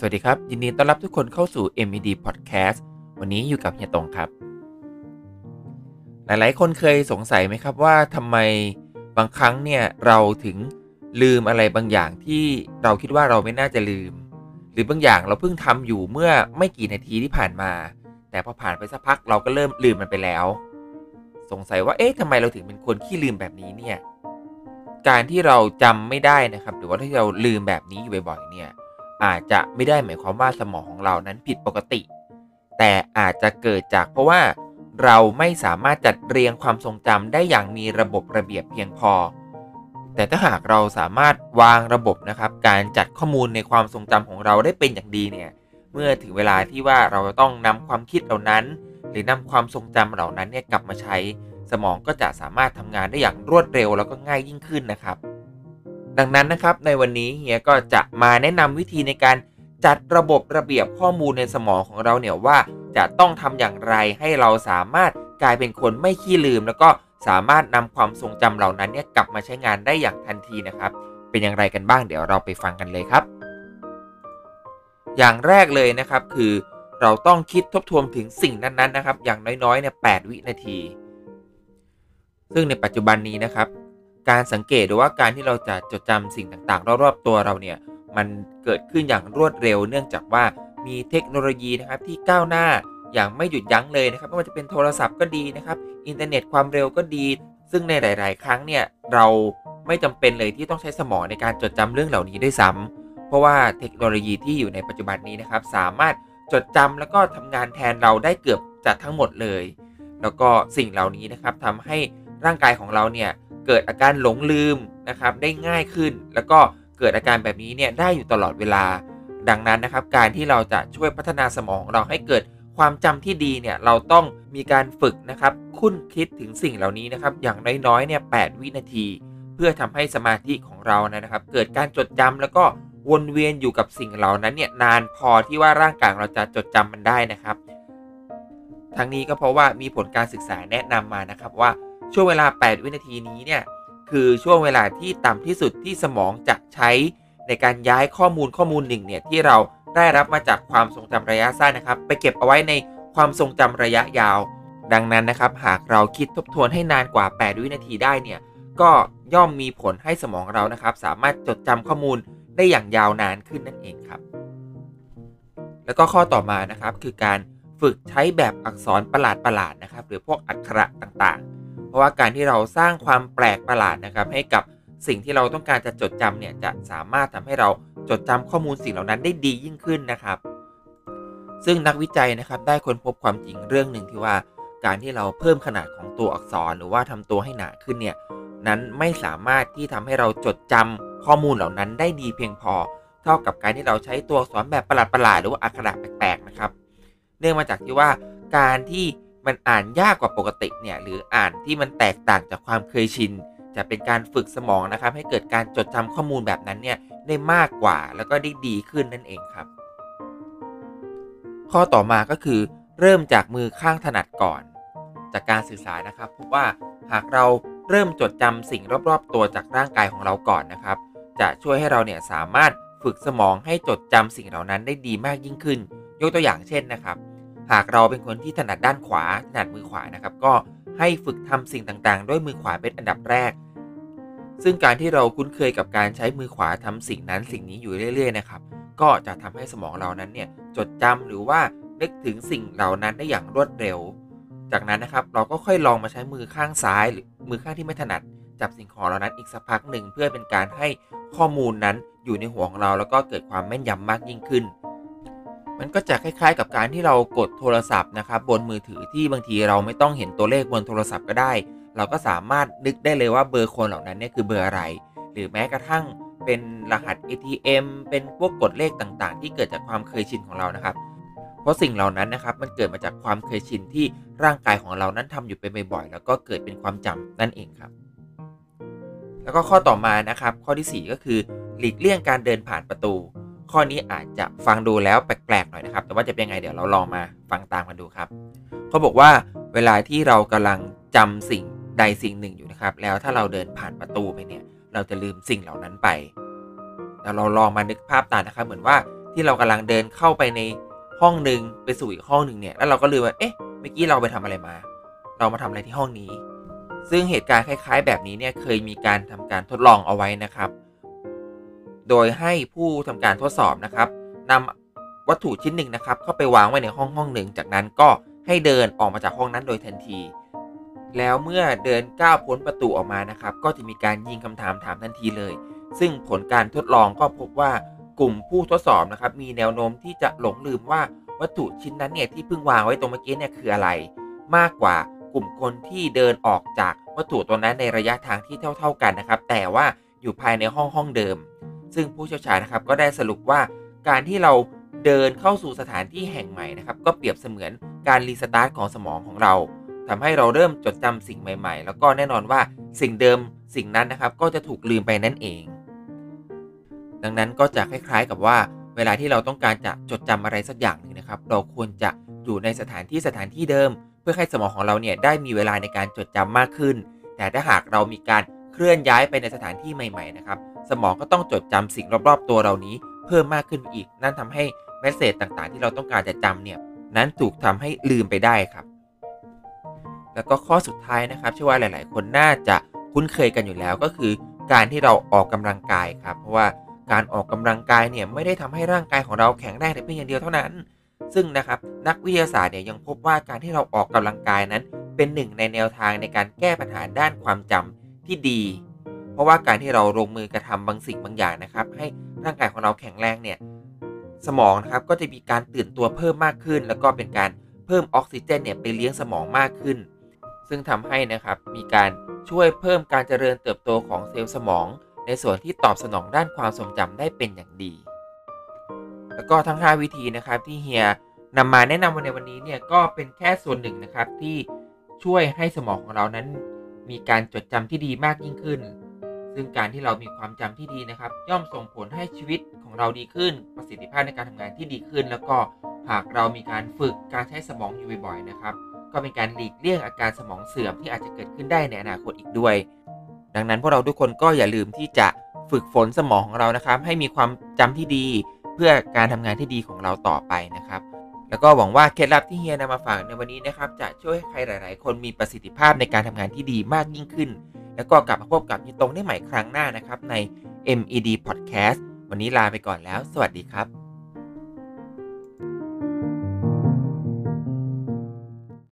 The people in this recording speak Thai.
สวัสดีครับ ยินดีต้อนรับทุกคนเข้าสู่ MED Podcast วันนี้อยู่กับเฮียตงครับ หลายๆ คนเคยสงสัยไหมครับว่าทำไมบางครั้งเนี่ยเราถึงลืมอะไรบางอย่างที่เราคิดว่าเราไม่น่าจะลืม หรือบางอย่างเราเพิ่งทำอยู่เมื่อไม่กี่นาทีที่ผ่านมา แต่พอผ่านไปสักพักเราก็เริ่มลืมมันไปแล้ว สงสัยว่าเอ๊ะทำไมเราถึงเป็นคนขี้ลืมแบบนี้เนี่ยการที่เราจำไม่ได้นะครับ หรือว่าที่เราลืมแบบนี้อยู่บ่อยๆเนี่ย อาจจะไม่ได้หมายความว่าสมองของเรานั้นผิดปกติ แต่อาจจะเกิดจากเพราะว่าเราไม่สามารถจัดเรียงความทรงจำได้อย่างมีระบบระเบียบเพียงพอ แต่ถ้าหากเราสามารถวางระบบนะครับ การจัดข้อมูลในความทรงจำของเราได้เป็นอย่างดีเนี่ยเมื่อถึงเวลาที่ว่าเราต้องนำความคิดเหล่านั้น หรือนำความทรงจำเหล่านั้นเนี่ยกลับมาใช้ สมองก็จะสามารถทำงานได้อย่างรวดเร็วแล้วก็ง่ายยิ่งขึ้นนะครับ ดังนั้นนะครับในวันนี้เฮียก็จะมาแนะนำวิธีในการจัดระบบระเบียบข้อมูลในสมองของเราเนี่ยว่าจะต้องทำอย่างไรให้เราสามารถกลายเป็นคนไม่ขี้ลืม แล้วก็สามารถนำความทรงจำเหล่านั้นเนี่ยกลับมาใช้งานได้อย่างทันทีนะครับ เป็นอย่างไรกันบ้างเดี๋ยวเราไปฟังกันเลยครับ อย่างแรกเลยนะครับคือเราต้องคิดทบทวนถึงสิ่งนั้นๆนะครับ อย่างน้อยๆเนี่ยแวินาที ซึ่งในปัจจุบันนี้นะครับ การสังเกตหรือว่าการที่เราจะจดจำสิ่งต่างๆ รอบๆตัวเราเนี่ยมันเกิดขึ้นอย่างรวดเร็ว เนื่องจากว่ามีเทคโนโลยีนะครับที่ก้าวหน้าอย่างไม่หยุดยั้งเลยนะครับไม่ว่าจะเป็นโทรศัพท์ก็ดีนะครับ อินเทอร์เน็ตความเร็วก็ดี ซึ่งในหลาย ๆ ครั้งเนี่ยเราไม่จำเป็นเลยที่ต้องใช้สมองในการจดจำเรื่องเหล่านี้ด้วยซ้ำเพราะว่าเทคโนโลยีที่อยู่ในปัจจุบันนี้นะครับ สามารถจดจำแล้วก็ทำงานแทนเราได้เกือบจะทั้งหมดเลย แล้วก็สิ่งเหล่านี้นะครับทำให้ร่างกายของเราเนี่ย เกิดอาการหลงลืมนะครับได้ง่ายขึ้น แล้วก็เกิดอาการแบบนี้เนี่ยได้อยู่ตลอดเวลา ดังนั้นนะครับการที่เราจะช่วยพัฒนาสมองเราให้เกิดความจำที่ดีเนี่ยเราต้องมีการฝึกนะครับคุ้นคิดถึงสิ่งเหล่านี้นะครับอย่างน้อยๆเนี่ยแวินาที เพื่อทำให้สมาธิของเรานะครับ เกิดการจดจำแล้วก็วนเวียนอยู่กับสิ่งเหล่านั้นเนี่ยนานพอที่ว่าร่างกายเราจะจดจำมันได้นะครับ ทั้งนี้ก็เพราะว่ามีผลการศึกษาแนะนำมานะครับว่า ช่วงเวลา 8 วินาทีนี้เนี่ยคือช่วงเวลาที่ต่ำที่สุดที่สมองจะใช้ในการย้ายข้อมูลข้อมูลหนึ่งเนี่ยที่เราได้รับมาจากความทรงจำระยะสั้นนะครับ ไปเก็บเอาไว้ในความทรงจำระยะยาว ดังนั้นนะครับ หากเราคิดทบทวนให้นานกว่า 8 วินาทีได้เนี่ยก็ย่อมมีผลให้สมองเรานะครับ สามารถจดจำข้อมูลได้อย่างยาวนานขึ้นนั่นเองครับ แล้วก็ข้อต่อมานะครับคือการฝึกใช้แบบอักษรประหลาดๆนะครับ หรือพวกอักขระต่างๆ เพราะว่าการที่เราสร้างความแปลกประหลาดนะครับให้กับสิ่งที่เราต้องการจะจดจำเนี่ยจะสามารถทำให้เราจดจำข้อมูลสิ่งเหล่านั้นได้ดียิ่งขึ้นนะครับ ซึ่งนักวิจัยนะครับได้ค้นพบความจริงเรื่องหนึ่งที่ว่า การที่เราเพิ่มขนาดของตัวอักษร หรือว่าทำตัวให้หนาขึ้นเนี่ยนั้นไม่สามารถที่ทำให้เราจดจำข้อมูลเหล่านั้นได้ดีเพียงพอ เท่ากับการที่เราใช้ตัวอักษรแบบประหลาดๆหรือว่าอักขระแปลกๆนะครับ เนื่องมาจากที่ว่าการที่ มันอ่านยากกว่าปกติเนี่ยหรืออ่านที่มันแตกต่างจากความเคยชิน จะเป็นการฝึกสมองนะครับ ให้เกิดการจดจำข้อมูลแบบนั้นเนี่ยได้มากกว่าแล้วก็ได้ดีขึ้นนั่นเองครับ ข้อต่อมาก็คือ เริ่มจากมือข้างถนัดก่อน จากการศึกษานะครับพบว่าหากเราเริ่มจดจำสิ่งรอบๆ ตัวจากร่างกายของเราก่อนนะครับ จะช่วยให้เราเนี่ยสามารถฝึกสมองให้จดจำสิ่งเหล่านั้นได้ดีมากยิ่งขึ้น ยกตัวอย่างเช่นนะครับ หากเราเป็นคนที่ถนัดด้านขวาถนัดมือขวานะครับ ก็ให้ฝึกทำสิ่งต่างๆ ด้วยมือขวาเป็นอันดับแรก ซึ่งการที่เราคุ้นเคยกับการใช้มือขวาทำสิ่งนั้นสิ่งนี้อยู่เรื่อย ๆ นะครับ ก็จะทำให้สมองเรานั้นเนี่ยจดจำหรือว่านึกถึงสิ่งเหล่านั้นได้อย่างรวดเร็ว จากนั้นนะครับเราก็ค่อยลองมาใช้มือข้างซ้าย หรือมือข้างที่ไม่ถนัดจับสิ่งของเหล่านั้นอีกสักพักหนึ่งเพื่อเป็นการให้ข้อมูลนั้นอยู่ในหัวของเราแล้วก็เกิดความแม่นยำมากยิ่งขึ้น มันก็จะคล้ายๆ กับการที่เรากดโทรศัพท์นะครับบนมือถือที่บางทีเราไม่ต้องเห็นตัวเลขบนโทรศัพท์ก็ได้ เราก็สามารถนึกได้เลยว่าเบอร์คนเหล่านั้นเนี่ยคือเบอร์อะไร หรือแม้กระทั่งเป็นรหัส ATM เป็นพวกกดเลขต่างๆ ที่เกิดจากความเคยชินของเรานะครับ เพราะสิ่งเหล่านั้นนะครับมันเกิดมาจากความเคยชินที่ร่างกายของเรานั้นทำอยู่เป็นบ่อยๆแล้วก็เกิดเป็นความจำนั่นเองครับ แล้วก็ข้อต่อมานะครับข้อที่ 4 ก็คือ หลีกเลี่ยงการเดินผ่านประตู ข้อนี้อาจจะฟังดูแล้วแปลกๆหน่อยนะครับ แต่ว่าจะเป็นยังไงเดี๋ยวเราลองมาฟังตามกันดูครับเขาบอกว่าเวลาที่เรากำลังจำสิ่งใดสิ่งหนึ่งอยู่นะครับ แล้วถ้าเราเดินผ่านประตูไปเนี่ย เราจะลืมสิ่งเหล่านั้นไปแล้วเราลองมานึกภาพตามนะครับ เหมือนว่าที่เรากำลังเดินเข้าไปในห้องหนึ่งไปสู่อีกห้องหนึ่งเนี่ยแล้วเราก็ลืมว่าเอ๊ะเมื่อกี้เราไปทำอะไรมา เรามาทำอะไรที่ห้องนี้ ซึ่งเหตุการณ์คล้าย ๆ แบบนี้เนี่ยเคยมีการทำการทดลองเอาไว้นะครับ โดยให้ผู้ทำการทดสอบนะครับนำวัตถุชิ้นหนึ่งนะครับ เข้าไปวางไว้ในห้องห้องหนึ่ง จากนั้นก็ให้เดินออกมาจากห้องนั้นโดยทันที แล้วเมื่อเดินก้าวพ้นประตูออกมานะครับ ก็จะมีการยิงคำถามถามทันทีเลย ซึ่งผลการทดลองก็พบว่ากลุ่มผู้ทดสอบนะครับ มีแนวโน้มที่จะหลงลืมว่าวัตถุชิ้นนั้นเนี่ยที่เพิ่งวางไว้ตรงเมื่อกี้เนี่ยคืออะไร มากกว่ากลุ่มคนที่เดินออกจากวัตถุตัวนั้นในระยะทางที่เท่า ๆกันนะครับ แต่ว่าอยู่ภายในห้องห้องเดิม ซึ่งผู้เชี่ยวชาญนะครับก็ได้สรุปว่าการที่เราเดินเข้าสู่สถานที่แห่งใหม่นะครับก็เปรียบเสมือนการรีสตาร์ทของสมองของเราทำให้เราเริ่มจดจำสิ่งใหม่ ๆ แล้วก็แน่นอนว่าสิ่งเดิมสิ่งนั้นนะครับก็จะถูกลืมไปนั่นเอง ดังนั้นก็จะคล้าย ๆ กับว่าเวลาที่เราต้องการจะจดจำอะไรสักอย่างหนึ่งนะครับ เราควรจะอยู่ในสถานที่สถานที่เดิม เพื่อให้สมองของเราเนี่ยได้มีเวลาในการจดจำมากขึ้น แต่ถ้าหากเรามีการเคลื่อนย้ายไปในสถานที่ใหม่ ๆ นะครับ สมองก็ต้องจดจำสิ่งรอบๆ ตัวเรานี้เพิ่มมากขึ้นอีก นั่นทำให้เมสเซจต่างๆ ที่เราต้องการจะจำเนี่ยนั้นถูกทำให้ลืมไปได้ครับ แล้วก็ข้อสุดท้ายนะครับเชื่อว่าหลาย ๆ คนน่าจะคุ้นเคยกันอยู่แล้วก็คือการที่เราออกกำลังกายครับ เพราะว่าการออกกำลังกายเนี่ยไม่ได้ทำให้ร่างกายของเราแข็งแรงแต่เพียงอย่างเดียวเท่านั้น ซึ่งนะครับนักวิทยาศาสตร์เนี่ยยังพบว่าการที่เราออกกำลังกายนั้น เป็นหนึ่งในแนวทางในการแก้ปัญหาด้านความจำที่ดี ราะว่าการที่เราลงมือกระทำบางสิ่งบางอย่างนะครับ ให้ร่างกายของเราแข็งแรงเนี่ยสมองนะครับก็จะมีการตื่นตัวเพิ่มมากขึ้น แล้วก็เป็นการเพิ่มออกซิเจนเนี่ยไปเลี้ยงสมองมากขึ้น ซึ่งทำให้นะครับมีการช่วยเพิ่มการเจริญเติบโตของเซลล์สมอง ในส่วนที่ตอบสนองด้านความทรงจำได้เป็นอย่างดี แล้วก็ทั้ง 5 วิธีนะครับที่เฮียนำมาแนะนำในวันนี้เนี่ยก็เป็นแค่ส่วนหนึ่งนะครับที่ช่วยให้สมองของเรานั้น มีการจดจำที่ดีมากยิ่งขึ้น ซึ่งการที่เรามีความจำที่ดีนะครับ ย่อมส่งผลให้ชีวิตของเราดีขึ้น ประสิทธิภาพในการทำงานที่ดีขึ้น แล้วก็หากเรามีการฝึกการใช้สมองอยู่บ่อยๆนะครับ ก็เป็นการหลีกเลี่ยงอาการสมองเสื่อมที่อาจจะเกิดขึ้นได้ในอนาคตอีกด้วย ดังนั้นพวกเราทุกคนก็อย่าลืมที่จะฝึกฝนสมองของเรานะครับ ให้มีความจำที่ดี เพื่อการทำงานที่ดีของเราต่อไปนะครับ แล้วก็หวังว่าเคล็ดลับที่เฮียนำมาฝากในวันนี้นะครับ จะช่วยให้ใครหลาย ๆ คนมีประสิทธิภาพในการทำงานที่ดีมากยิ่งขึ้น แล้วก็กลับมาพบกับเฮีตรงได้ใหม่ครั้งหน้านะครับใน MED Podcast วันนี้ลาไปก่อนแล้ว สวัสดีครับ